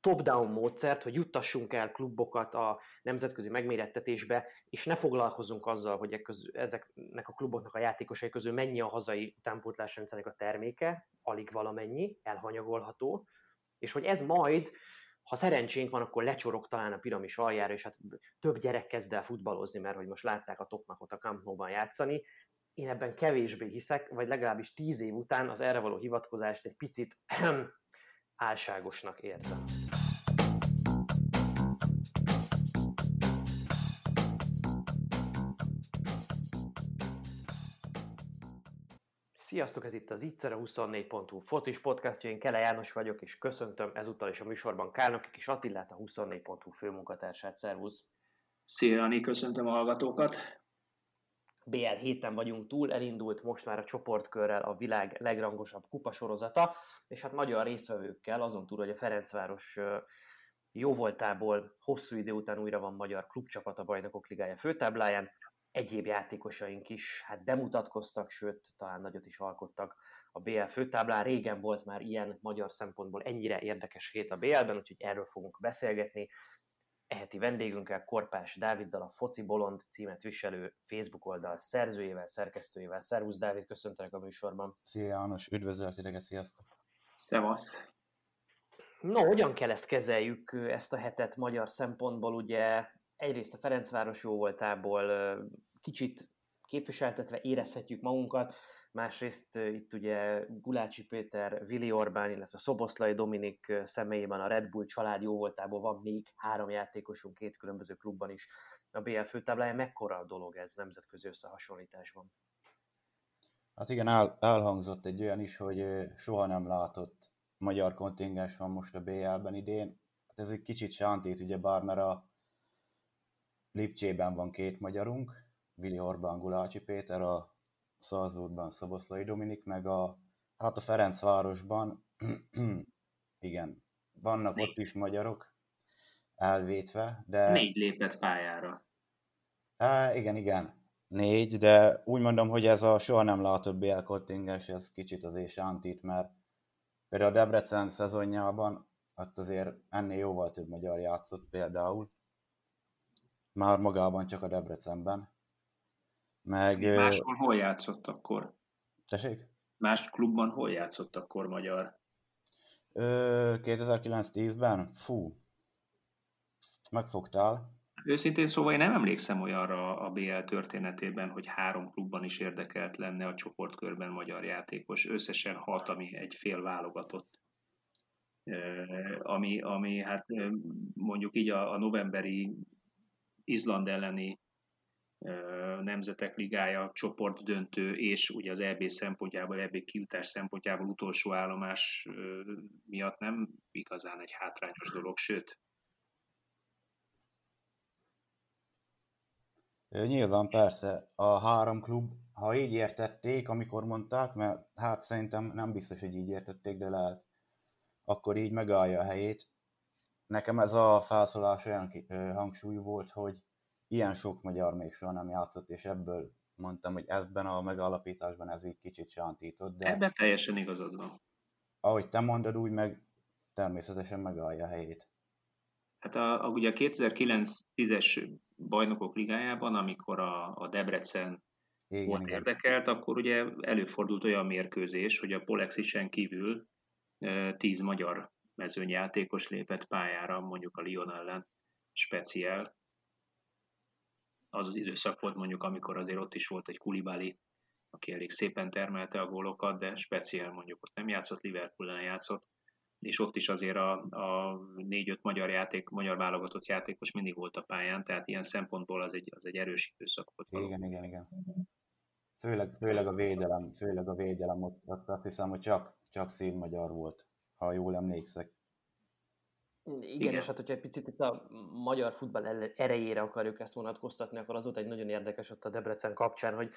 top-down módszert, hogy juttassunk el klubokat a nemzetközi megmérettetésbe, és ne foglalkozunk azzal, hogy ezeknek a kluboknak a játékosai közül mennyi a hazai utánpótlásrendszernek a terméke, alig valamennyi, elhanyagolható, és hogy ez majd, ha szerencsénk van, akkor lecsorog talán a piramis aljára, és hát több gyerek kezd el futballozni, mert hogy most látták a topnak ott a Camp Nou-ban játszani. Én ebben kevésbé hiszek, vagy legalábbis tíz év után az erre való hivatkozást egy picit álságosnak érzem. Sziasztok, ez itt az Ittszer, a 24.hu focis podcastja, én Kele János vagyok, és köszöntöm ezúttal is a műsorban Kálnoki és Attillát, a 24.hu főmunkatársát. Szervusz! Szia, Ani, köszöntöm a hallgatókat! BL héten vagyunk túl, elindult most már a csoportkörrel a világ legrangosabb kupasorozata, és hát magyar részvevőkkel, azon túl, hogy a Ferencváros jóvoltából hosszú idő után újra van magyar klubcsapat a Bajnokok Ligája főtábláján, egyéb játékosaink is hát bemutatkoztak, sőt, talán nagyot is alkottak a BL főtáblán. Régen volt már ilyen magyar szempontból ennyire érdekes hét a BL-ben, úgyhogy erről fogunk beszélgetni. Eheti vendégünkkel, Korpás Dáviddal, a Foci Bolond címet viselő Facebook oldal szerzőjével, szerkesztőjével. Szervusz Dávid, köszöntelek a műsorban. Szia János, üdvözöletiteket, sziasztok! Szevasz! No, hogyan kell ezt kezeljük, ezt a hetet magyar szempontból? Ugye egyrészt a Ferencváros jó voltából kicsit képviseltetve érezhetjük magunkat, másrészt itt ugye Gulácsi Péter, Vili Orbán, illetve Szoboszlai Dominik személyében a Red Bull család jó voltából van még három játékosunk két különböző klubban is a BL főtáblája. Mekkora a dolog ez nemzetközi összehasonlításban? Hát igen, el, elhangzott egy olyan is, hogy soha nem látott magyar kontingens van most a BL-ben idén. Hát ez egy kicsit sántít, ugye bár, mert a Lipcsében van két magyarunk, Vili Orbán Gulácsi Péter, a Szalzburgban Szoboszlai Dominik, meg a, hát a Ferencvárosban, igen, vannak Négy. ott is magyarok elvétve, de... Négy lépett pályára. Há, igen, igen, négy, de úgy mondom, hogy ez a soha nem látott BL kontingens, ez kicsit azért sántít, mert például a Debrecen szezonjában ott azért ennél jóval több magyar játszott például, már magában csak a Debrecenben. Meg, Máshol hol játszott akkor? Tessék? Más klubban hol játszott akkor magyar? 2009-10-ben? Fú, megfogtál. Őszintén szóval én nem emlékszem olyanra a BL történetében, hogy három klubban is érdekelt lenne a csoportkörben magyar játékos. Összesen hat, ami egy fél válogatott. Ami, ami hát mondjuk így a, a novemberi Izland elleni Nemzetek Ligája csoport döntő, és ugye az EB szempontjából, EB kiutás szempontjából utolsó állomás miatt nem igazán egy hátrányos dolog, sőt. Nyilván persze, a három klub, ha így értették, amikor mondták, mert hát szerintem nem biztos, hogy így értették, de lehet, akkor így megállja a helyét. Nekem ez a felszólás olyan hangsúlyú volt, hogy ilyen sok magyar még soha nem játszott, és ebből mondtam, hogy ebben a megállapításban ez így kicsit sántított. De ebben teljesen igazad van. Ahogy te mondod, úgy meg természetesen megállja a helyét. Hát a, a, ugye a 2009-10-es bajnokok ligájában, amikor a, a Debrecen igen, volt igen. érdekelt, akkor ugye előfordult olyan mérkőzés, hogy a Polexisen kívül tíz magyar mezőnyjátékos lépett pályára, mondjuk a Lyon ellen speciál, az az időszak volt mondjuk, amikor azért ott is volt egy Kulibali, aki elég szépen termelte a gólokat, de speciál mondjuk ott nem játszott, Liverpool ellen játszott, és ott is azért a, a négy-öt magyar játék, magyar válogatott játékos mindig volt a pályán, tehát ilyen szempontból az egy, az egy erős időszak volt. Valóban. Igen, igen, igen. Főleg, főleg a védelem, főleg a védelem, ott, ott azt hiszem, hogy csak, csak szín magyar volt, ha jól emlékszek. Igen, Igen, és hát hogyha egy picit itt a magyar futball erejére akarjuk ezt vonatkoztatni, akkor az volt egy nagyon érdekes ott a Debrecen kapcsán, hogy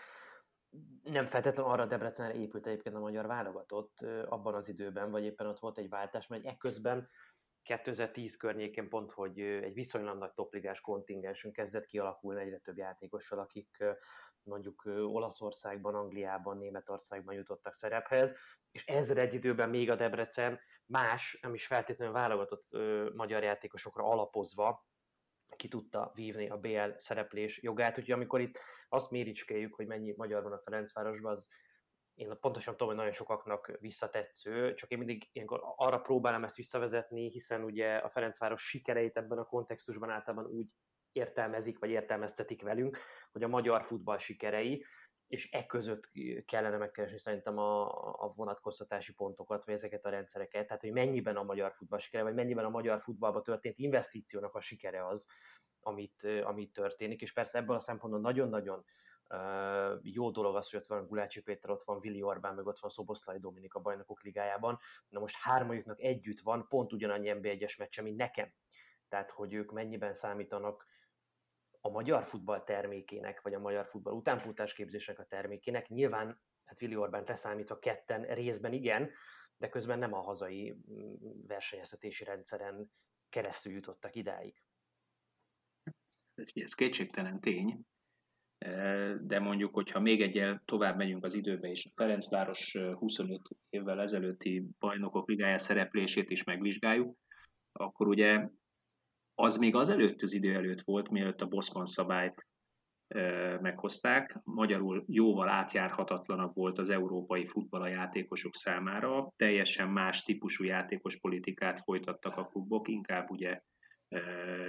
nem feltétlenül arra Debrecenre épült egyébként a magyar válogatott abban az időben, vagy éppen ott volt egy váltás, mert ekközben 2010 környékén pont, hogy egy viszonylag nagy topligás kontingensünk kezdett kialakulni egyre több játékossal, akik mondjuk Olaszországban, Angliában, Németországban jutottak szerephez, és ezzel egy időben még a Debrecen más, nem is feltétlenül válogatott magyar játékosokra alapozva ki tudta vívni a BL szereplés jogát, úgyhogy amikor itt azt méricskéljük, hogy mennyi magyar van a Ferencvárosban, az én pontosan tudom, hogy nagyon sokaknak visszatetsző, csak én mindig ilyenkor arra próbálom ezt visszavezetni, hiszen ugye a Ferencváros sikereit ebben a kontextusban általában úgy értelmezik, vagy értelmeztetik velünk, hogy a magyar futball sikerei, és e között kellene megkeresni szerintem a, a vonatkoztatási pontokat, vagy ezeket a rendszereket, tehát hogy mennyiben a magyar futball sikere, vagy mennyiben a magyar futballba történt investíciónak a sikere az, amit, amit történik, és persze ebből a szempontból nagyon-nagyon uh, jó dolog az, hogy ott van Gulácsi Péter, ott van Vili Orbán, meg ott van Szoboszlai Dominik a Bajnokok Ligájában, na most hármajuknak együtt van pont ugyanannyi NB1-es meccse, mint nekem. Tehát, hogy ők mennyiben számítanak a magyar futball termékének, vagy a magyar futball utánpótlás képzések a termékének. Nyilván, hát Vili Orbán leszámítva ketten részben igen, de közben nem a hazai mm, versenyeztetési rendszeren keresztül jutottak idáig. Ez kétségtelen tény, e, de mondjuk, hogyha még egyel tovább megyünk az időbe, és a Ferencváros 25 évvel ezelőtti bajnokok ligája szereplését is megvizsgáljuk, akkor ugye az még az előtt az idő előtt volt, mielőtt a Bosman szabályt meghozták. Magyarul jóval átjárhatatlanabb volt az európai futball a játékosok számára. Teljesen más típusú játékos politikát folytattak a klubok, inkább ugye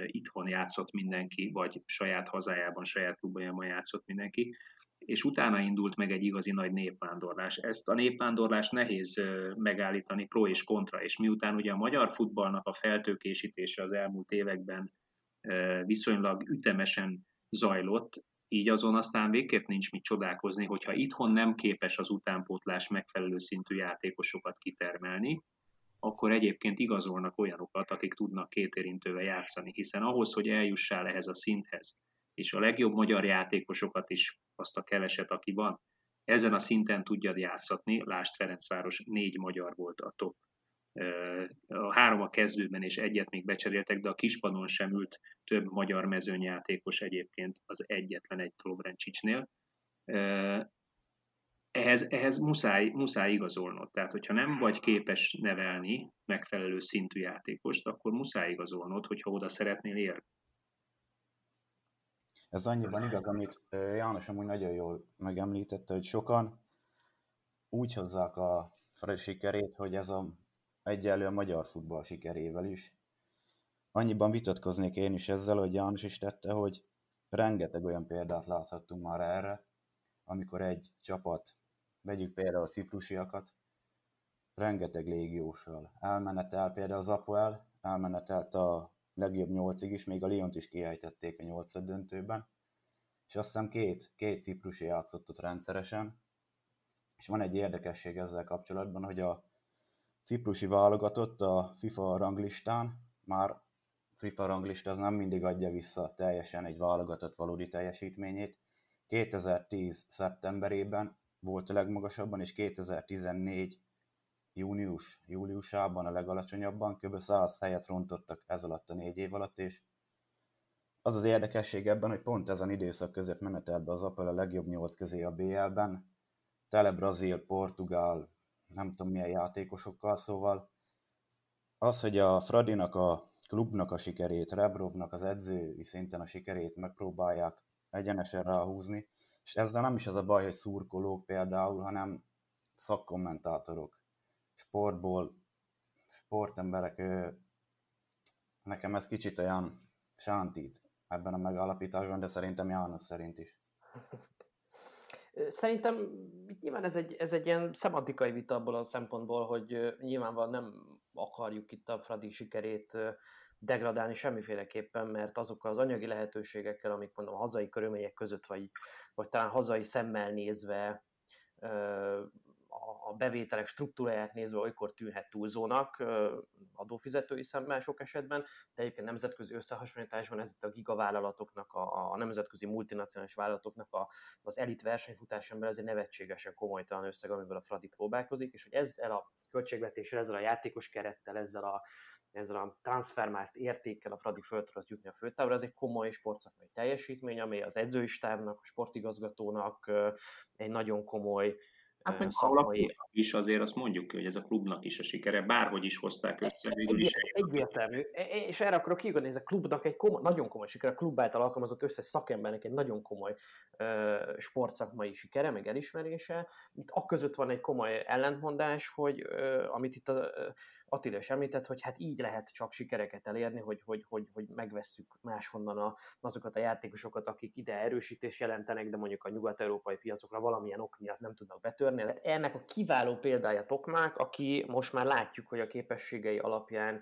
itthon játszott mindenki, vagy saját hazájában, saját klubjában játszott mindenki és utána indult meg egy igazi nagy népvándorlás. Ezt a népvándorlást nehéz megállítani pro és kontra, és miután ugye a magyar futballnak a feltőkésítése az elmúlt években viszonylag ütemesen zajlott, így azon aztán végképp nincs mit csodálkozni, hogyha itthon nem képes az utánpótlás megfelelő szintű játékosokat kitermelni, akkor egyébként igazolnak olyanokat, akik tudnak kétérintővel játszani, hiszen ahhoz, hogy eljussál ehhez a szinthez, és a legjobb magyar játékosokat is, azt a keveset, aki van, ezen a szinten tudjad játszatni. Lást Ferencváros négy magyar volt a top. A három a kezdőben és egyet még becseréltek, de a kispadon sem ült több magyar mezőnyjátékos egyébként az egyetlen egy Lovrencsicsnél. Ehhez, ehhez muszáj, muszáj igazolnod. Tehát, hogyha nem vagy képes nevelni megfelelő szintű játékost, akkor muszáj igazolnod, hogyha oda szeretnél érni. Ez annyiban igaz, amit János amúgy nagyon jól megemlítette, hogy sokan úgy hozzák a Fradi sikerét, hogy ez a egyenlő a magyar futball sikerével is. Annyiban vitatkoznék én is ezzel, hogy János is tette, hogy rengeteg olyan példát láthattunk már erre, amikor egy csapat, vegyük például a ciprusiakat, rengeteg légiósral elmenetel, például az Apoel elmenetelt a legjobb nyolcig is, még a Lyont is kiejtették a nyolcad döntőben, és azt hiszem két, két ciprusi játszott ott rendszeresen, és van egy érdekesség ezzel kapcsolatban, hogy a ciprusi válogatott a FIFA ranglistán, már FIFA ranglista az nem mindig adja vissza teljesen egy válogatott valódi teljesítményét. 2010. szeptemberében volt a legmagasabban, és 2014 június, júliusában a legalacsonyabban, kb. 100 helyet rontottak ez alatt a négy év alatt, és az az érdekesség ebben, hogy pont ezen időszak között menetel be az Apple a legjobb nyolc közé a BL-ben, tele Brazil, Portugál, nem tudom milyen játékosokkal, szóval az, hogy a Fradinak, a klubnak a sikerét, Rebrovnak az edzői szinten a sikerét megpróbálják egyenesen ráhúzni, és ezzel nem is az a baj, hogy szurkolók például, hanem szakkommentátorok, sportból, sportemberek, nekem ez kicsit olyan sántít ebben a megállapításban, de szerintem János szerint is. Szerintem nyilván ez egy, ez egy ilyen szemantikai vita abból a szempontból, hogy nyilvánvalóan nem akarjuk itt a Fradi sikerét degradálni semmiféleképpen, mert azokkal az anyagi lehetőségekkel, amik mondom a hazai körülmények között, vagy, vagy talán hazai szemmel nézve a bevételek struktúráját nézve olykor tűnhet túlzónak, adófizetői szemben sok esetben, de egyébként nemzetközi összehasonlításban ez a gigavállalatoknak, a, a nemzetközi multinacionális vállalatoknak a, az elit versenyfutás ember ez egy nevetségesen komolytalan összeg, amiből a Fradi próbálkozik, és hogy ezzel a költségvetéssel, ezzel a játékos kerettel, ezzel a ezzel a transfermárt értékkel a Fradi föl tudott jutni a főtávra, ez egy komoly sportszakmai teljesítmény, ami az edzői stábnak, a sportigazgatónak egy nagyon komoly szakmai... is azért azt mondjuk hogy ez a klubnak is a sikere, bárhogy is hozták össze, végül is Egyértelmű, e, e, és erre akarok kiugodni, ez a klubnak egy komoly, nagyon komoly sikere, a klub által alkalmazott összes szakembernek egy nagyon komoly uh, sportszakmai sikere, meg elismerése. Itt a között van egy komoly ellentmondás, hogy uh, amit itt a, uh, Attila is említett, hogy hát így lehet csak sikereket elérni, hogy, hogy, hogy, hogy megvesszük máshonnan a, azokat a játékosokat, akik ide erősítés jelentenek, de mondjuk a nyugat-európai piacokra valamilyen ok miatt nem tudnak betörni. De ennek a kiváló példája Tokmák, aki most már látjuk, hogy a képességei alapján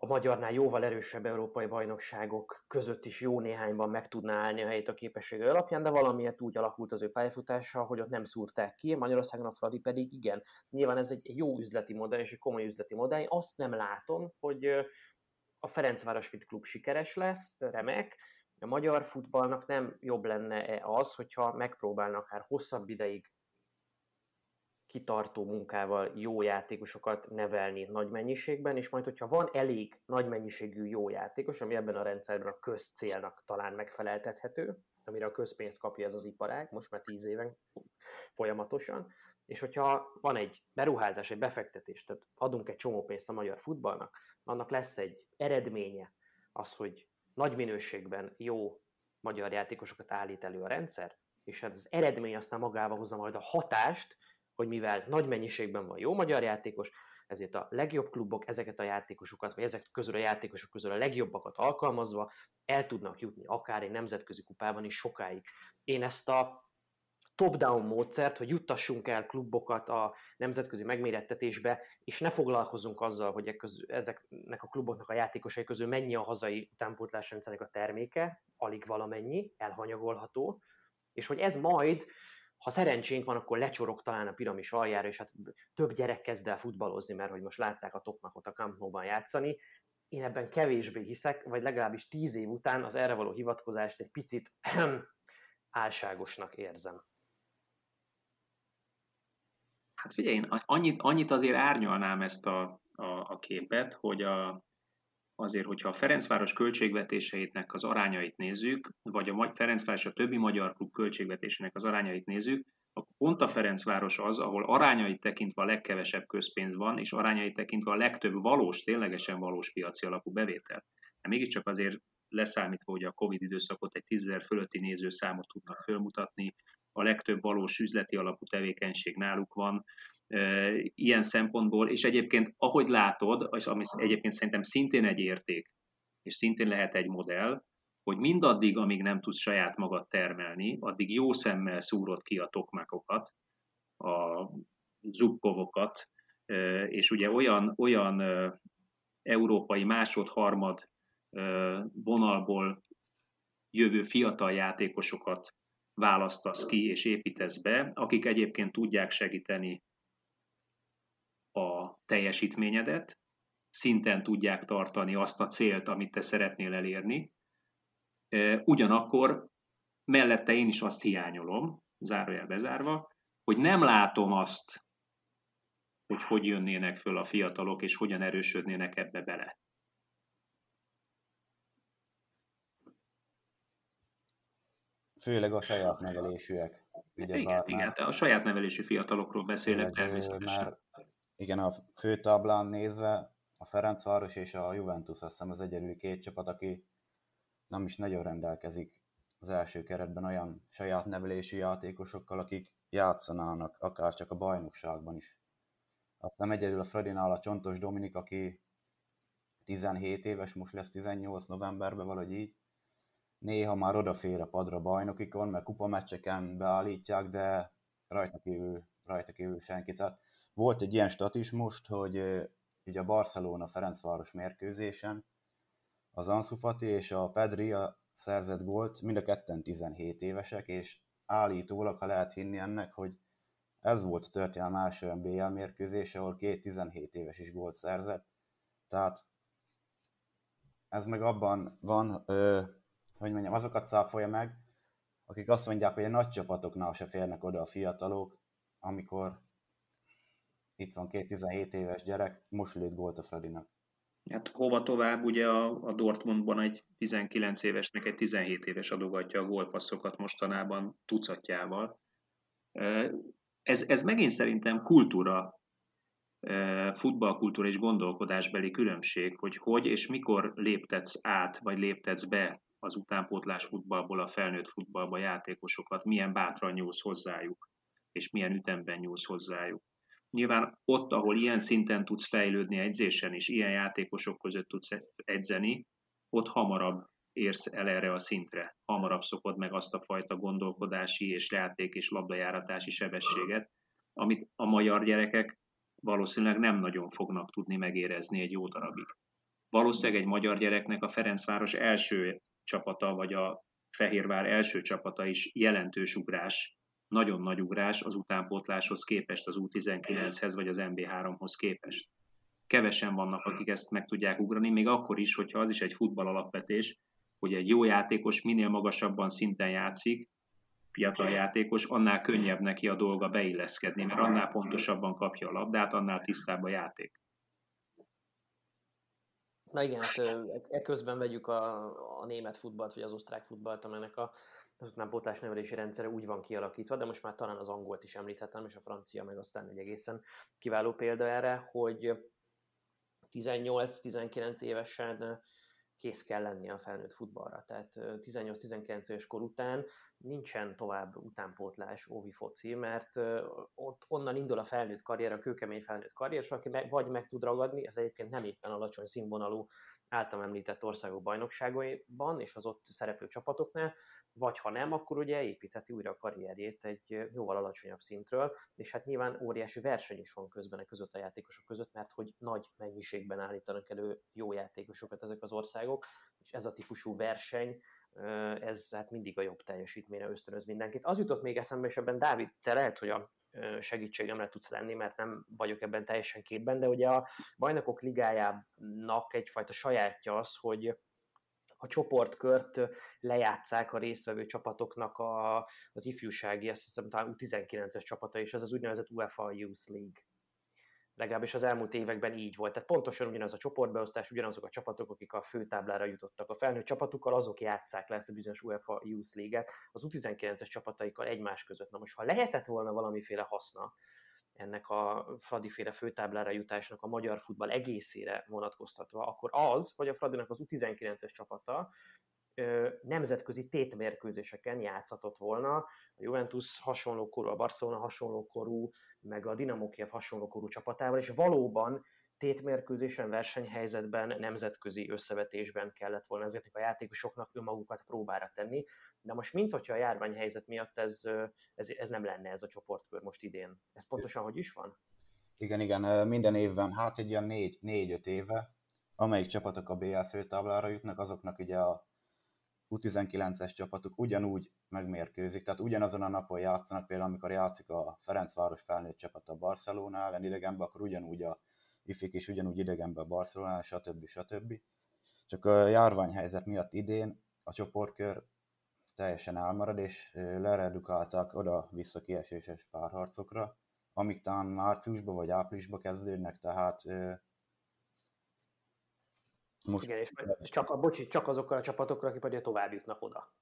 a magyarnál jóval erősebb európai bajnokságok között is jó néhányban meg tudná állni a helyét a képessége alapján, de valamiért úgy alakult az ő pályafutása, hogy ott nem szúrták ki, Magyarországon a Fradi pedig igen. Nyilván ez egy jó üzleti modell, és egy komoly üzleti modell. Azt nem látom, hogy a Ferencváros Fit Klub sikeres lesz, remek, a magyar futballnak nem jobb lenne az, hogyha megpróbálnak akár hosszabb ideig kitartó munkával jó játékosokat nevelni nagy mennyiségben, és majd, hogyha van elég nagy mennyiségű jó játékos, ami ebben a rendszerben a közcélnak talán megfeleltethető, amire a közpénzt kapja ez az iparág, most már tíz éven folyamatosan, és hogyha van egy beruházás, egy befektetés, tehát adunk egy csomó pénzt a magyar futballnak, annak lesz egy eredménye, az, hogy nagy minőségben jó magyar játékosokat állít elő a rendszer, és hát az eredmény aztán magával hozza majd a hatást, hogy mivel nagy mennyiségben van jó magyar játékos, ezért a legjobb klubok ezeket a játékosokat, vagy ezek közül a játékosok közül a legjobbakat alkalmazva el tudnak jutni akár egy nemzetközi kupában is sokáig. Én ezt a top-down módszert, hogy juttassunk el klubokat a nemzetközi megmérettetésbe, és ne foglalkozunk azzal, hogy ezeknek a kluboknak a játékosai közül mennyi a hazai utánpótlásrendszernek a terméke, alig valamennyi, elhanyagolható, és hogy ez majd ha szerencsénk van, akkor lecsorog talán a piramis aljára, és hát több gyerek kezd el futballozni, mert hogy most látták a Tokmakot a Camp Nou-ban játszani. Én ebben kevésbé hiszek, vagy legalábbis tíz év után az erre való hivatkozást egy picit álságosnak érzem. Hát figyelj, én annyit, annyit azért árnyalnám ezt a, a, a képet, hogy a, azért, hogyha a Ferencváros költségvetéseitnek az arányait nézzük, vagy a Ferencváros a többi magyar klub költségvetésének az arányait nézzük, akkor pont a Ferencváros az, ahol arányait tekintve a legkevesebb közpénz van, és arányait tekintve a legtöbb valós, ténylegesen valós piaci alapú bevétel. De mégiscsak azért leszámítva, hogy a Covid időszakot egy tízezer fölötti nézőszámot tudnak fölmutatni, a legtöbb valós üzleti alapú tevékenység náluk van, ilyen szempontból, és egyébként ahogy látod, és ami egyébként szerintem szintén egy érték, és szintén lehet egy modell, hogy mindaddig, amíg nem tudsz saját magad termelni, addig jó szemmel szúrod ki a tokmákokat, a zubkovokat, és ugye olyan, olyan európai másod-harmad vonalból jövő fiatal játékosokat választasz ki és építesz be, akik egyébként tudják segíteni a teljesítményedet, szinten tudják tartani azt a célt, amit te szeretnél elérni. Ugyanakkor mellette én is azt hiányolom, zárójel bezárva, hogy nem látom azt, hogy hogy jönnének föl a fiatalok, és hogyan erősödnének ebbe bele. Főleg a saját nevelésűek. Ugye igen, már, igen, a saját nevelésű fiatalokról beszélek természetesen. Már igen, a főtáblán nézve a Ferencváros és a Juventus azt hiszem az egyedül két csapat, aki nem is nagyon rendelkezik az első keretben olyan saját nevelésű játékosokkal, akik játszanának, akár csak a bajnokságban is. Azt hiszem egyedül a Fredinál a Csontos Dominik, aki 17 éves, most lesz 18 novemberben, valahogy így. Néha már odafér a padra bajnokikon, mert kupameccseken beállítják, de rajta kívül, rajta kívül senki. Tehát volt egy ilyen stat most, hogy ugye a Barcelona-Ferencváros mérkőzésen az Ansu Fati és a Pedri a szerzett gólt, mind a ketten 17 évesek, és állítólag, ha lehet hinni ennek, hogy ez volt a történelem első olyan BL mérkőzés, ahol két 17 éves is gólt szerzett. Tehát ez meg abban van, ö, hogy mondjam, azokat száfolja meg, akik azt mondják, hogy a nagy csapatoknál se férnek oda a fiatalok, amikor itt van két 17 éves gyerek, most lőtt gólt a Fradinak. Hát hova tovább, ugye a, a Dortmundban egy 19 évesnek egy 17 éves adogatja a gólpasszokat mostanában tucatjával. Ez, ez megint szerintem kultúra, futballkultúra és gondolkodásbeli különbség, hogy hogy és mikor léptetsz át, vagy léptetsz be az utánpótlás futballból a felnőtt futballba játékosokat, milyen bátran nyúlsz hozzájuk, és milyen ütemben nyúlsz hozzájuk. Nyilván ott, ahol ilyen szinten tudsz fejlődni edzésen, és ilyen játékosok között tudsz edzeni, ott hamarabb érsz el erre a szintre. Hamarabb szokod meg azt a fajta gondolkodási és játék és labdajáratási sebességet, amit a magyar gyerekek valószínűleg nem nagyon fognak tudni megérezni egy jó darabig. Valószínűleg egy magyar gyereknek a Ferencváros első csapata, vagy a Fehérvár első csapata is jelentős ugrás nagyon nagy ugrás az utánpótláshoz képest, az U19-hez vagy az MB3-hoz képest. Kevesen vannak, akik ezt meg tudják ugrani, még akkor is, hogyha az is egy futball alapvetés, hogy egy jó játékos minél magasabban szinten játszik, fiatal játékos, annál könnyebb neki a dolga beilleszkedni, mert annál pontosabban kapja a labdát, annál tisztább a játék. Na igen, hát ekközben vegyük a, a német futballt, vagy az osztrák futballt, amelynek a az utánpótlás nevelési rendszere úgy van kialakítva, de most már talán az angolt is említhetem, és a francia meg aztán egy egészen kiváló példa erre, hogy 18-19 évesen kész kell lenni a felnőtt futballra. Tehát 18-19 éves kor után nincsen tovább utánpótlás óvi foci, mert ott onnan indul a felnőtt karrier, a kőkemény felnőtt karrier, és aki meg, vagy meg tud ragadni, ez egyébként nem éppen alacsony színvonalú általam említett országok bajnokságaiban és az ott szereplő csapatoknál, vagy ha nem, akkor ugye építheti újra a karrierjét egy jóval alacsonyabb szintről, és hát nyilván óriási verseny is van közben a között a játékosok között, mert hogy nagy mennyiségben állítanak elő jó játékosokat ezek az országok, és ez a típusú verseny, ez hát mindig a jobb teljesítményre ösztönöz mindenkit. Az jutott még eszembe, és ebben Dávid, te lehet, hogy a segítségemre tudsz lenni, mert nem vagyok ebben teljesen képben, de ugye a bajnokok ligájának egyfajta sajátja az, hogy a csoportkört lejátszák a résztvevő csapatoknak a, az ifjúsági, azt hiszem talán U19-es csapata, és ez az úgynevezett UEFA Youth League legalábbis az elmúlt években így volt. Tehát pontosan ugyanaz a csoportbeosztás, ugyanazok a csapatok, akik a főtáblára jutottak. A felnőtt csapatukkal azok játszák le ezt a bizonyos UEFA Youth League-et, az U19-es csapataikkal egymás között. Na most, ha lehetett volna valamiféle haszna ennek a Fradi-féle főtáblára jutásnak a magyar futball egészére vonatkoztatva, akkor az, hogy a Fradinak az U19-es csapata nemzetközi tétmérkőzéseken játszhatott volna. A Juventus hasonló korú, a Barcelona hasonló korú, meg a Dinamo Kiev hasonló korú csapatával, és valóban tétmérkőzésen, versenyhelyzetben, nemzetközi összevetésben kellett volna ezeknek a játékosoknak önmagukat próbára tenni, de most mint hogyha a járványhelyzet miatt ez, ez, ez nem lenne ez a csoportkör most idén. Ez pontosan hogy is van? Igen, igen, minden évben, hát egy ilyen négy, négy-öt éve, amelyik csapatok a BL főtáblára jutnak, azoknak ugye a U19-es csapatuk ugyanúgy megmérkőzik, tehát ugyanazon a napon játszanak, például amikor játszik a Ferencváros felnőtt csapat a Barcelona ellen idegenben, akkor ugyanúgy a ifik is ugyanúgy idegenben a Barcelona, stb. stb. Csak a járványhelyzet miatt idén a csoportkör teljesen elmarad, és leredukálták oda-vissza kieséses párharcokra, amik talán márciusban vagy áprilisban kezdődnek, tehát most igen, és csak, a, bocsi, csak azokkal a csapatokkal, akik pedig tovább jutnak oda.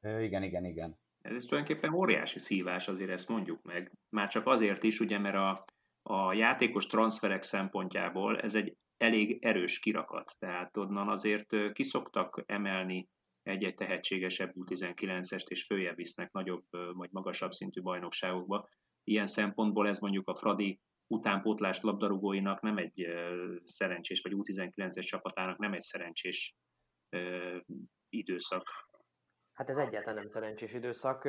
Igen, igen, igen. Ez tulajdonképpen óriási szívás, azért ezt mondjuk meg. Már csak azért is, ugye, mert a, a játékos transferek szempontjából ez egy elég erős kirakat. Tehát onnan azért kiszoktak emelni egy-egy tehetségesebb U19-est, és följebb visznek nagyobb vagy magasabb szintű bajnokságokba. Ilyen szempontból ez mondjuk a Fradi utánpótlás labdarúgóinak nem egy szerencsés, vagy U19-es csapatának nem egy szerencsés időszak. Hát ez egyáltalán nem szerencsés időszak.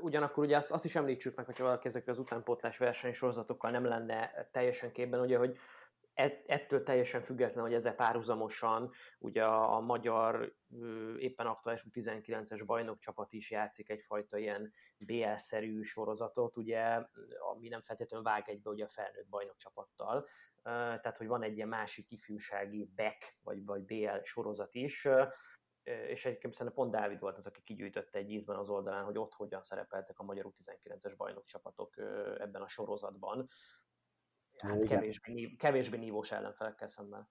Ugyanakkor ugye azt, azt is említsük meg, hogyha valaki ezek az utánpótlás versenysorozatokkal nem lenne teljesen képben, ugye, hogy ettől teljesen független, hogy ezzel párhuzamosan ugye a, magyar éppen aktuális 19-es bajnokcsapat is játszik egyfajta ilyen BL-szerű sorozatot, ugye, ami nem feltétlenül vág egybe ugye a felnőtt bajnokcsapattal, tehát hogy van egy ilyen másik ifjúsági back vagy, vagy BL sorozat is, és egyébként szerintem pont Dávid volt az, aki kigyűjtötte egy ízben az oldalán, hogy ott hogyan szerepeltek a magyar 19 es bajnokcsapatok ebben a sorozatban. Hát kevésbé, kevésbé nívós ellenfelekkel szemben.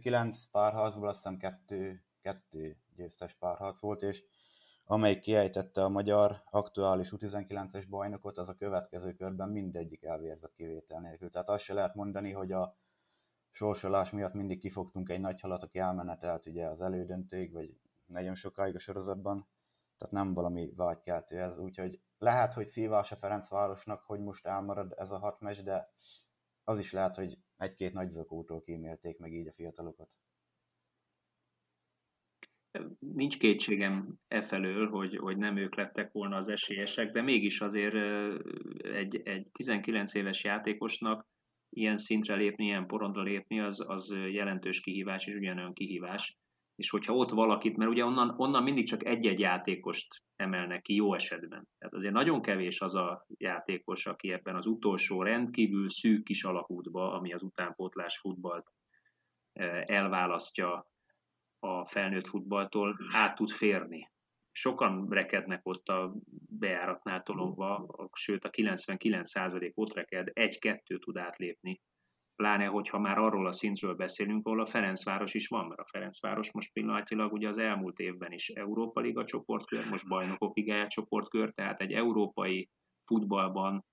Kilenc párharcból azt hiszem kettő, kettő győztes párharc volt, és amelyik kiejtette a magyar aktuális U19-es bajnokot, az a következő körben mindegyik elvérzett kivétel nélkül. Tehát azt se lehet mondani, hogy a sorsolás miatt mindig kifogtunk egy nagy halat, aki elmenetelt ugye az elődöntőig, vagy nagyon sokáig a sorozatban, tehát nem valami vágykeltő ez, úgyhogy lehet, hogy szívás a Ferencvárosnak, hogy most elmarad ez a hat mes, de az is lehet, hogy egy-két nagy zakótól kímélték meg így a fiatalokat. Nincs kétségem e felől, hogy, hogy nem ők lettek volna az esélyesek, de mégis azért egy, egy 19 éves játékosnak ilyen szintre lépni, ilyen porondra lépni, az, az jelentős kihívás és ugyanolyan kihívás. És hogyha ott valakit, mert ugye onnan, onnan mindig csak egy-egy játékost emelnek ki jó esetben. Tehát azért nagyon kevés az a játékos, aki ebben az utolsó rendkívül szűk kis alakútba, ami az utánpótlás futballt elválasztja a felnőtt futballtól, át tud férni sokan rekednek ott a bejáratnál tolongva, sőt a 99% ott reked, egy-kettő tud átlépni. Pláne, hogyha már arról a szintről beszélünk, ahol a Ferencváros is van, mert a Ferencváros most pillanatilag ugye az elmúlt évben is Európa Liga csoportkör, most Bajnokok Ligája csoportkör, tehát egy európai futballban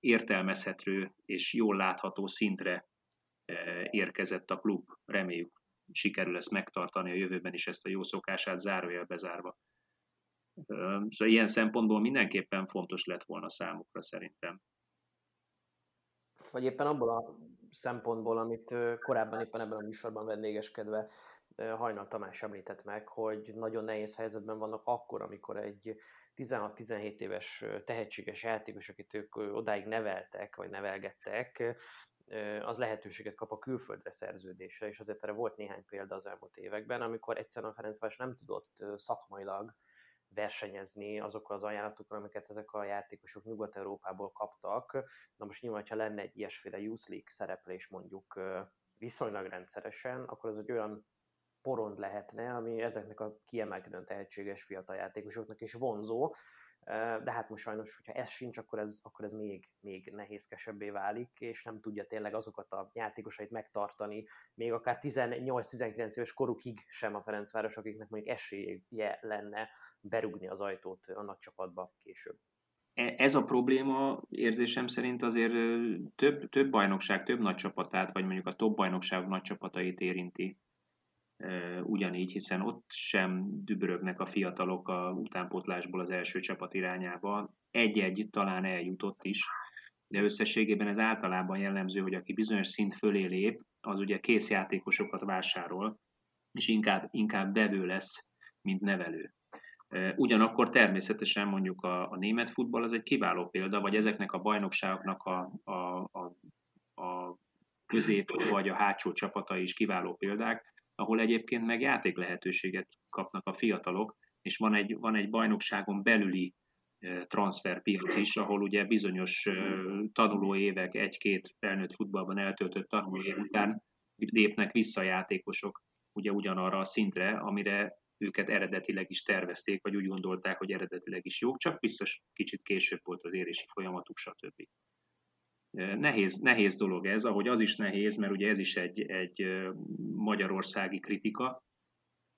értelmezhető és jól látható szintre érkezett a klub. Reméljük sikerül ezt megtartani a jövőben is ezt a jó szokását zárójel bezárva. Szóval ilyen szempontból mindenképpen fontos lett volna számukra szerintem. Vagy éppen abból a szempontból, amit korábban éppen ebben a műsorban vendégeskedve Hajnal Tamás említett meg, hogy nagyon nehéz helyzetben vannak akkor, amikor egy 16-17 éves tehetséges játékos, akit ők odáig neveltek, vagy nevelgettek, az lehetőséget kap a külföldre szerződésre, és azért erre volt néhány példa az elmúlt években, amikor egyszerűen a Ferencváros nem tudott szakmailag versenyezni azokkal az ajánlatokkal, amiket ezek a játékosok Nyugat-Európából kaptak. Na most nyilván, ha lenne egy ilyesféle Youth League szereplés mondjuk viszonylag rendszeresen, akkor az egy olyan porond lehetne, ami ezeknek a kiemelkedően tehetséges fiatal játékosoknak is vonzó, de hát most sajnos, hogyha ez sincs, akkor ez, akkor ez még, még nehézkesebbé válik, és nem tudja tényleg azokat a játékosait megtartani, még akár 18-19 éves korukig sem a Ferencváros, akiknek mondjuk esélye lenne berugni az ajtót a nagy csapatba később. E, ez a probléma érzésem szerint azért több, több bajnokság, több nagy csapatát, vagy mondjuk a top bajnokság nagy csapatait érinti ugyanígy, hiszen ott sem dübörögnek a fiatalok a utánpótlásból az első csapat irányába. Egy-egy talán eljutott is, de összességében ez általában jellemző, hogy aki bizonyos szint fölé lép, az ugye kész játékosokat vásárol, és inkább, inkább vevő lesz, mint nevelő. Ugyanakkor természetesen mondjuk a, a német futball az egy kiváló példa, vagy ezeknek a bajnokságoknak a, a, a, a közép vagy a hátsó csapata is kiváló példák, ahol egyébként meg játék lehetőséget kapnak a fiatalok, és van egy, van egy bajnokságon belüli transferpiac is, ahol ugye bizonyos tanulóévek, egy-két felnőtt futballban eltöltött tanulóév után lépnek vissza játékosok ugye ugyanarra a szintre, amire őket eredetileg is tervezték, vagy úgy gondolták, hogy eredetileg is jók, csak biztos kicsit később volt az érési folyamatuk, stb. Nehéz, nehéz dolog ez, ahogy az is nehéz, mert ugye ez is egy, egy magyarországi kritika,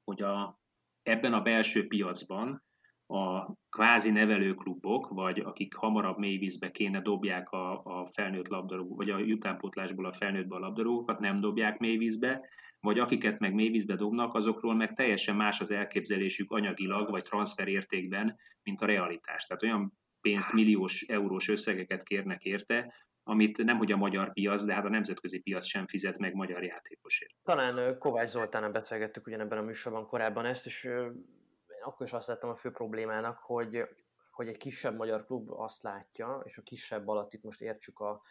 hogy a, ebben a belső piacban a kvázi nevelőklubok, vagy akik hamarabb mélyvízbe kéne dobják a, a felnőtt labdarúgó, vagy a jutánpótlásból a felnőttbe a labdarúgókat, nem dobják mélyvízbe, vagy akiket meg mélyvízbe dobnak, azokról meg teljesen más az elképzelésük anyagilag, vagy transferértékben, mint a realitás. Tehát olyan pénzt, milliós, eurós összegeket kérnek érte, amit nem hogy a magyar piac, de hát a nemzetközi piac sem fizet meg magyar játékosért. Talán Kovács Zoltánnal beszélgettük ugyanebben a műsorban korábban ezt, és akkor is azt láttam a fő problémának, hogy, hogy egy kisebb magyar klub azt látja, és a kisebb alatt itt most értsük a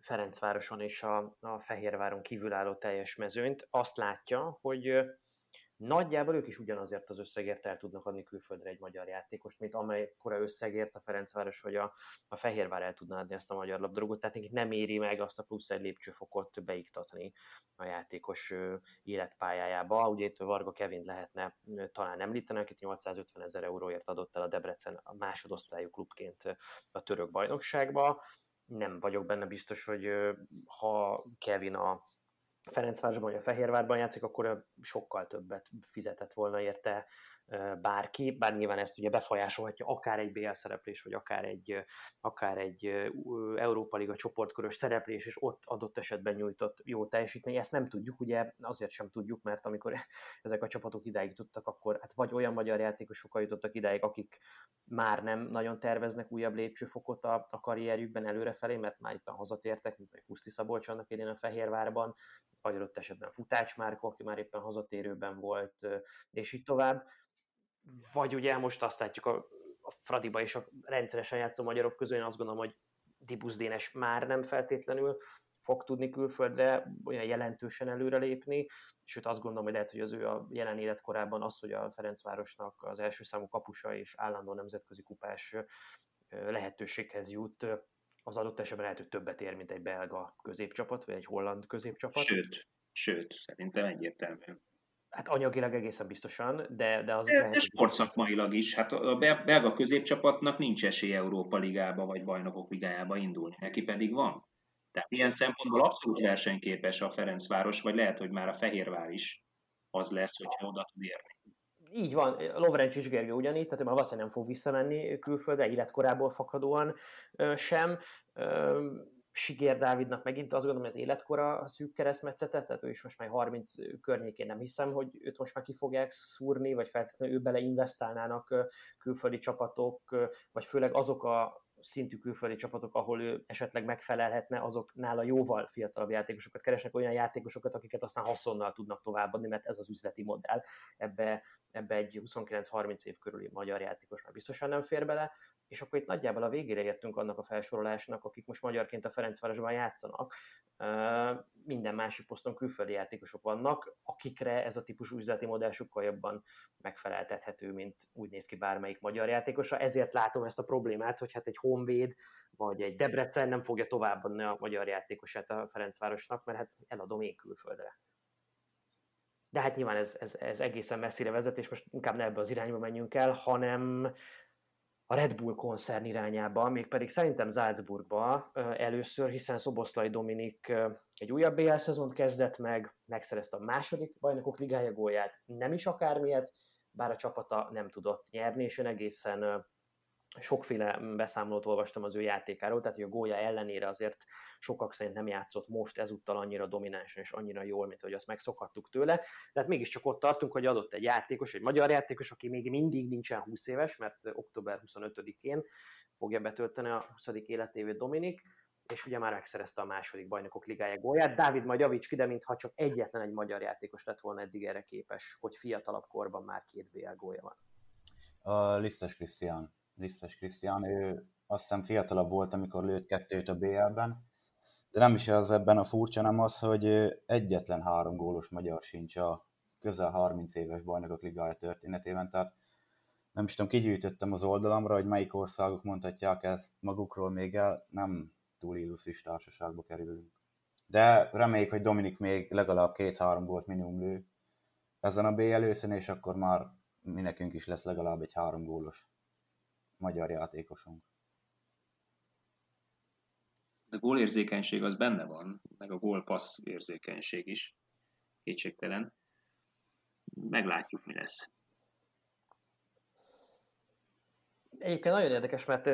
Ferencvároson és a, a Fehérváron kívülálló teljes mezőnyt, azt látja, hogy Nagyjából ők is ugyanazért az összegért el tudnak adni külföldre egy magyar játékost, mint amely kora összegért a Ferencváros vagy a, a Fehérvár el tudná adni ezt a magyar labdarúgót, tehát nekik nem éri meg azt a plusz egy lépcsőfokot beiktatni a játékos életpályájába. Ugye itt Varga Kevin lehetne talán említeni, akit 850 ezer euróért adott el a Debrecen a másodosztályú klubként a török bajnokságba. Nem vagyok benne biztos, hogy ha Kevin a Ferencvárosban vagy a Fehérvárban játszik, akkor sokkal többet fizetett volna érte bárki, bár nyilván ezt ugye befolyásolhatja akár egy BL szereplés, vagy akár egy, akár egy Európa Liga csoportkörös szereplés, és ott adott esetben nyújtott jó teljesítmény. Ezt nem tudjuk, ugye azért sem tudjuk, mert amikor ezek a csapatok idáig tudtak, akkor hát vagy olyan magyar játékosokkal jutottak idáig, akik már nem nagyon terveznek újabb lépcsőfokot a, a karrierjükben előrefelé, mert már éppen hazatértek, mint vagy Puszti Szabolcs annak idén a Fehérvárban, vagy esetben Futács Márko, aki már éppen hazatérőben volt, és így tovább vagy ugye most azt látjuk a, a Fradiba és a rendszeresen játszó magyarok közül, én azt gondolom, hogy Dibusz Dénes már nem feltétlenül fog tudni külföldre olyan jelentősen előrelépni, és őt azt gondolom, hogy lehet, hogy az ő a jelen életkorában az, hogy a Ferencvárosnak az első számú kapusa és állandó nemzetközi kupás lehetőséghez jut, az adott esetben lehet, hogy többet ér, mint egy belga középcsapat, vagy egy holland középcsapat. Sőt, sőt, szerintem egyértelmű. Hát anyagilag egészen biztosan, de, de az... De, de sportszakmailag is. Hát a belga középcsapatnak nincs esély Európa Ligába vagy Bajnokok Ligájába indulni, neki pedig van. Tehát ilyen szempontból abszolút versenyképes a Ferencváros, vagy lehet, hogy már a Fehérvár is az lesz, hogyha oda tud érni. Így van, Lovrencsics Gergő ugyanígy, tehát ő már valószínűleg nem fog visszamenni külföldre, életkorából fakadóan sem Sigér Dávidnak megint azt gondolom, hogy az életkora szűk keresztmetszetet, tehát ő is most már 30 környékén nem hiszem, hogy őt most már ki fogják szúrni, vagy feltétlenül ő beleinvestálnának külföldi csapatok, vagy főleg azok a szintű külföldi csapatok, ahol ő esetleg megfelelhetne, azok nála jóval fiatalabb játékosokat keresnek, olyan játékosokat, akiket aztán haszonnal tudnak továbbadni, mert ez az üzleti modell. Ebbe, ebbe egy 29-30 év körüli magyar játékos már biztosan nem fér bele, és akkor itt nagyjából a végére értünk annak a felsorolásnak, akik most magyarként a Ferencvárosban játszanak. Minden másik poszton külföldi játékosok vannak, akikre ez a típusú üzleti modell sokkal jobban megfeleltethető, mint úgy néz ki bármelyik magyar játékosa. Ezért látom ezt a problémát, hogy hát egy Honvéd vagy egy Debrecen nem fogja továbbadni a magyar játékosát a Ferencvárosnak, mert hát eladom én külföldre. De hát nyilván ez, ez, ez egészen messzire vezet, és most inkább ne ebbe az irányba menjünk el, hanem a Red Bull koncern irányába, mégpedig szerintem Salzburgba először, hiszen Szoboszlai Dominik egy újabb BL szezont kezdett meg, megszerezte a második bajnokok ligája gólját, nem is akármilyet, bár a csapata nem tudott nyerni, és ön egészen sokféle beszámolót olvastam az ő játékáról, tehát hogy a gólya ellenére azért sokak szerint nem játszott most ezúttal annyira dominánsan és annyira jól, mint hogy azt megszokhattuk tőle. Tehát mégiscsak ott tartunk, hogy adott egy játékos, egy magyar játékos, aki még mindig nincsen 20 éves, mert október 25-én fogja betölteni a 20. életévét Dominik, és ugye már megszerezte a második bajnokok ligája gólját. Dávid majd javíts ki, de mintha csak egyetlen egy magyar játékos lett volna eddig erre képes, hogy fiatalabb korban már két BL gólja van. A Lisztes Krisztián Lisztes Krisztián, ő azt hiszem fiatalabb volt, amikor lőtt kettőt a BL-ben, de nem is az ebben a furcsa, nem az, hogy egyetlen három gólos magyar sincs a közel 30 éves bajnokok ligája történetében, tehát nem is tudom, kigyűjtöttem az oldalamra, hogy melyik országok mondhatják ezt magukról még el, nem túl illuszis társaságba kerülünk. De reméljük, hogy Dominik még legalább két-három gólt minimum lő ezen a B előszön, és akkor már mi nekünk is lesz legalább egy három gólos magyar játékosunk. A gólérzékenység az benne van, meg a gólpassz érzékenység is, kétségtelen. Meglátjuk, mi lesz. Egyébként nagyon érdekes, mert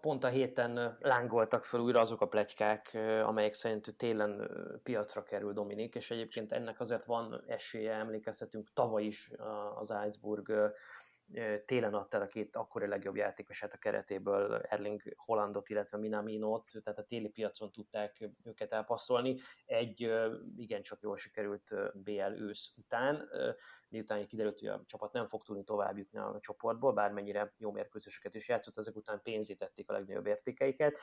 pont a héten lángoltak fel újra azok a plegykák, amelyek szerint télen piacra kerül Dominik, és egyébként ennek azért van esélye, emlékezhetünk tavaly is az Salzburg télen adta el a két akkori legjobb játékosát a keretéből, Erling Hollandot, illetve Minaminot, tehát a téli piacon tudták őket elpasszolni. Egy igencsak jól sikerült BL ősz után, miután kiderült, hogy a csapat nem fog tudni tovább jutni a csoportból, bármennyire jó mérkőzéseket is játszott, ezek után pénzítették a legnagyobb értékeiket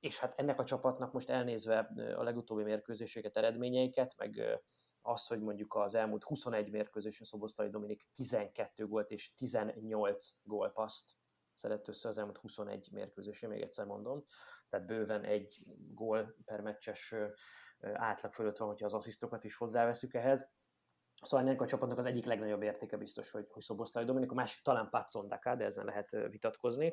és hát ennek a csapatnak most elnézve a legutóbbi mérkőzéseket, eredményeiket, meg az, hogy mondjuk az elmúlt 21 mérkőzésen Szoboszlai Dominik 12 gólt és 18 gólpaszt szedett össze az elmúlt 21 mérkőzésén, még egyszer mondom, tehát bőven egy gól per meccses átlag fölött van, hogyha az asszisztokat is hozzáveszünk ehhez. Szóval ennek a csapatnak az egyik legnagyobb értéke biztos, hogy, hogy Szoboszlai Dominik, a másik talán Patson de ezen lehet vitatkozni.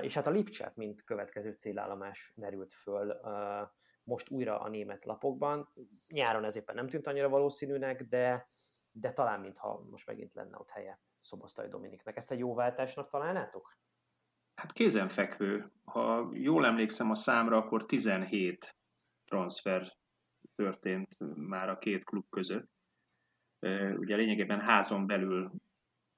És hát a Lipcse, mint következő célállomás merült föl most újra a német lapokban. Nyáron ez éppen nem tűnt annyira valószínűnek, de, de talán mintha most megint lenne ott helye Szoboszlai Dominiknek. Ezt egy jó váltásnak találnátok? Hát kézenfekvő. Ha jól emlékszem a számra, akkor 17 transfer történt már a két klub között. Ugye lényegében házon belül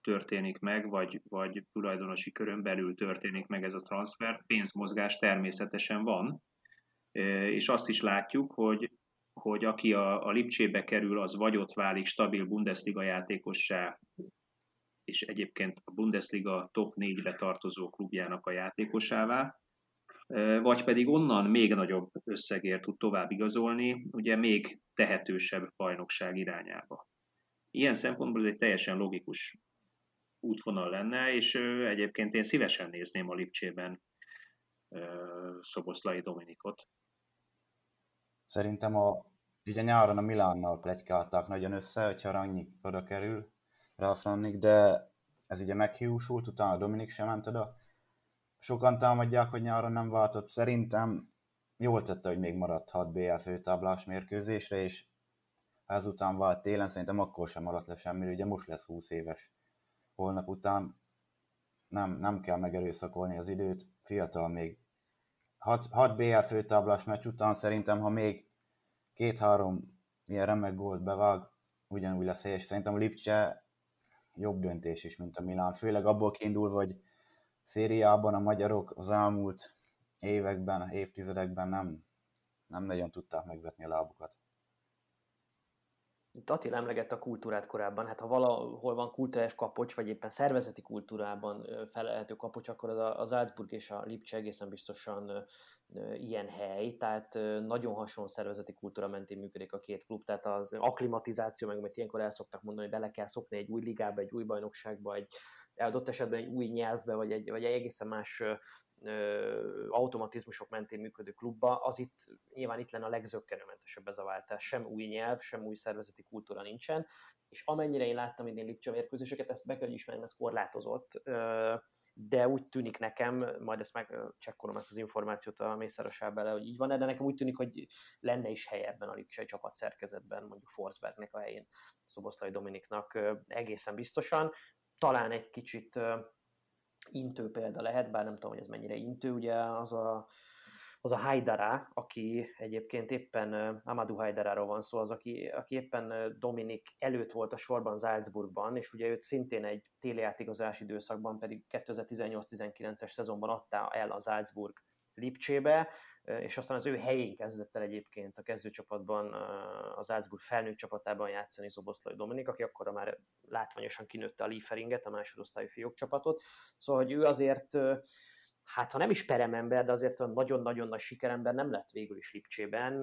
történik meg, vagy, vagy tulajdonosi körön belül történik meg ez a transfer. Pénzmozgás természetesen van, és azt is látjuk, hogy, hogy aki a, a Lipcsébe kerül, az vagy ott válik stabil Bundesliga játékossá, és egyébként a Bundesliga top 4-be tartozó klubjának a játékosává, vagy pedig onnan még nagyobb összegért tud tovább igazolni, ugye még tehetősebb bajnokság irányába. Ilyen szempontból ez egy teljesen logikus útvonal lenne, és egyébként én szívesen nézném a Lipcsében Szoboszlai Dominikot. Szerintem a, ugye nyáron a Milánnal plegykálták nagyon össze, hogyha Rangnick oda kerül, Ralf Rangnick, de ez ugye meghiúsult, utána Dominik sem ment oda. Sokan támadják, hogy nyáron nem váltott. Szerintem jól tette, hogy még maradt 6 BL főtáblás mérkőzésre, és ezután vált télen, szerintem akkor sem maradt le semmi, ugye most lesz 20 éves. Holnap után nem, nem kell megerőszakolni az időt, fiatal még 6, 6 BL főtáblás meccs után szerintem, ha még két-három ilyen remek gólt bevág, ugyanúgy lesz helyes. Szerintem a Lipcse jobb döntés is, mint a Milán. Főleg abból kiindul, hogy szériában a magyarok az elmúlt években, évtizedekben nem, nem nagyon tudták megvetni a lábukat. Itt Attila emlegette a kultúrát korábban, hát ha valahol van kulturális kapocs, vagy éppen szervezeti kultúrában felelhető kapocs, akkor az a, Salzburg és a Lipcse egészen biztosan ilyen hely, tehát nagyon hasonló szervezeti kultúra mentén működik a két klub, tehát az aklimatizáció, meg amit ilyenkor el szoktak mondani, hogy bele kell szokni egy új ligába, egy új bajnokságba, egy adott esetben egy új nyelvbe, vagy egy, vagy egy egészen más automatizmusok mentén működő klubba, az itt nyilván itt lenne a legzökkenőmentesebb ez a váltás. Sem új nyelv, sem új szervezeti kultúra nincsen, és amennyire én láttam idén Lipcse mérkőzéseket, ezt be kell ismerni, ez korlátozott, de úgy tűnik nekem, majd ezt meg csekkolom ezt az információt a Mészáros bele, hogy így van de nekem úgy tűnik, hogy lenne is hely ebben a Lipcsei csapat szerkezetben, mondjuk Forsbergnek a helyén, Szoboszlai Dominiknak egészen biztosan. Talán egy kicsit intő példa lehet, bár nem tudom, hogy ez mennyire intő, ugye az a, az a Haidara, aki egyébként éppen, Amadou Haidaráról van szó, az, aki, aki éppen Dominik előtt volt a sorban Salzburgban, és ugye őt szintén egy téli átigazás időszakban, pedig 2018-19-es szezonban adta el a Salzburg Lipcsébe, és aztán az ő helyén kezdett el egyébként a kezdőcsapatban, az Álcburg felnőtt csapatában játszani Szoboszlai Dominik, aki akkor már látványosan kinőtte a Lieferinget, a másodosztályú fiók csapatot. Szóval, hogy ő azért hát ha nem is peremember, de azért nagyon-nagyon nagy sikerember nem lett végül is Lipcsében.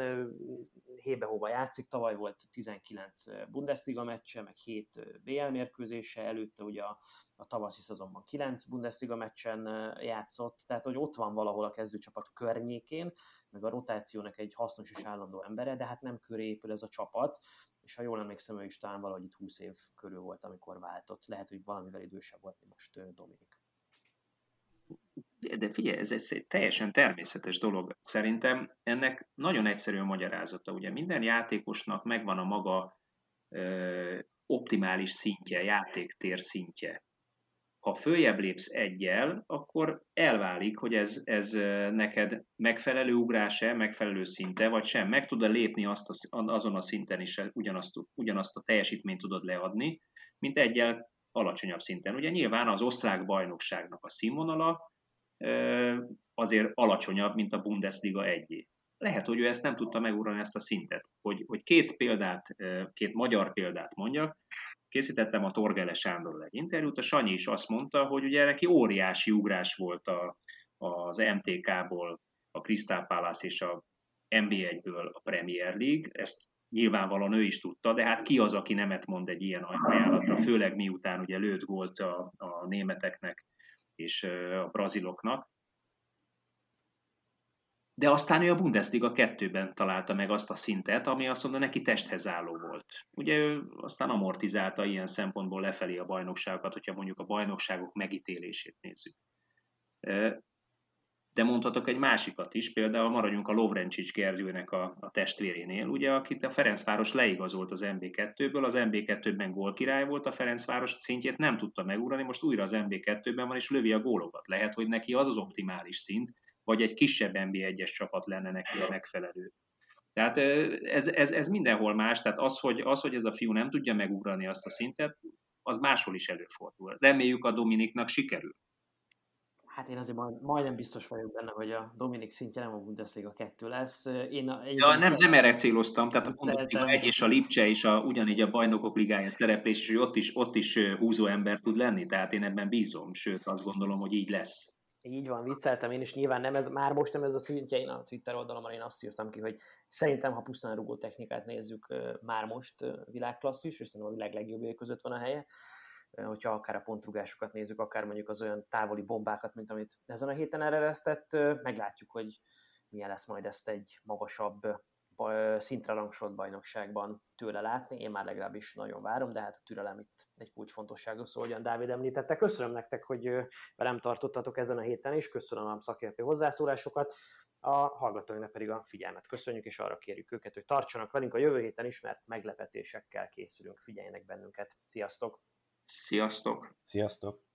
Hébe-hóba játszik, tavaly volt 19 Bundesliga meccse, meg 7 BL mérkőzése, előtte ugye a, a tavaszi szezonban 9 Bundesliga meccsen játszott, tehát hogy ott van valahol a kezdőcsapat környékén, meg a rotációnak egy hasznos és állandó embere, de hát nem köré épül ez a csapat, és ha jól emlékszem, ő is talán valahogy itt 20 év körül volt, amikor váltott. Lehet, hogy valamivel idősebb volt, mint most Dominik de figyelj, ez egy teljesen természetes dolog. Szerintem ennek nagyon egyszerű a magyarázata. Ugye minden játékosnak megvan a maga ö, optimális szintje, játéktér szintje. Ha följebb lépsz egyel, akkor elválik, hogy ez, ez neked megfelelő ugrás-e, megfelelő szinte, vagy sem. Meg tudod lépni azt a, azon a szinten is, ugyanazt, ugyanazt a teljesítményt tudod leadni, mint egyel alacsonyabb szinten. Ugye nyilván az osztrák bajnokságnak a színvonala azért alacsonyabb, mint a Bundesliga egyé. Lehet, hogy ő ezt nem tudta megugrani ezt a szintet. Hogy, hogy két példát, két magyar példát mondjak, készítettem a Torgele Sándorral egy interjút, a Sanyi is azt mondta, hogy ugye neki óriási ugrás volt a, az MTK-ból a Crystal Palace és a NB1-ből a Premier League, ezt nyilvánvalóan ő is tudta, de hát ki az, aki nemet mond egy ilyen ajánlatra, főleg miután ugye lőtt gólt a, a németeknek és a braziloknak. De aztán ő a Bundesliga kettőben találta meg azt a szintet, ami azt mondja, neki testhez álló volt. Ugye ő aztán amortizálta ilyen szempontból lefelé a bajnokságokat, hogyha mondjuk a bajnokságok megítélését nézzük. De mondhatok egy másikat is, például maradjunk a Lovrencsics Gergőnek a, a testvérénél, ugye, akit a Ferencváros leigazolt az MB2-ből, az MB2-ben gólkirály volt, a Ferencváros szintjét nem tudta megúrani, most újra az MB2-ben van, és lövi a gólokat. Lehet, hogy neki az az optimális szint, vagy egy kisebb NB1-es csapat lenne neki a megfelelő. Tehát ez, ez, ez mindenhol más, tehát az hogy, az, hogy ez a fiú nem tudja megugrani azt a szintet, az máshol is előfordul. Reméljük a Dominiknak sikerül. Hát én azért majd, majdnem biztos vagyok benne, hogy a Dominik szintje nem a Bundesliga 2 lesz. Én a, ja, nem, nem erre céloztam, tehát a Bundesliga 1 és a Lipcse és a, ugyanígy a bajnokok ligája szereplés, és hogy ott is, ott is húzó ember tud lenni, tehát én ebben bízom, sőt azt gondolom, hogy így lesz. Így van, vicceltem én is, nyilván nem ez, már most nem ez a szintje, én a Twitter oldalon én azt írtam ki, hogy szerintem, ha pusztán rugó technikát nézzük, már most világklasszis, és szerintem a világ legjobbjai között van a helye, hogyha akár a pontrugásokat nézzük, akár mondjuk az olyan távoli bombákat, mint amit ezen a héten eresztett, meglátjuk, hogy milyen lesz majd ezt egy magasabb szintre rangsolt bajnokságban tőle látni. Én már legalábbis nagyon várom, de hát a türelem itt egy kulcsfontosságú szó, ahogyan Dávid említette. Köszönöm nektek, hogy velem tartottatok ezen a héten is, köszönöm a szakértő hozzászólásokat, a hallgatóinknak pedig a figyelmet köszönjük, és arra kérjük őket, hogy tartsanak velünk a jövő héten is, mert meglepetésekkel készülünk, figyeljenek bennünket. Sziasztok! Sziasztok! Sziasztok!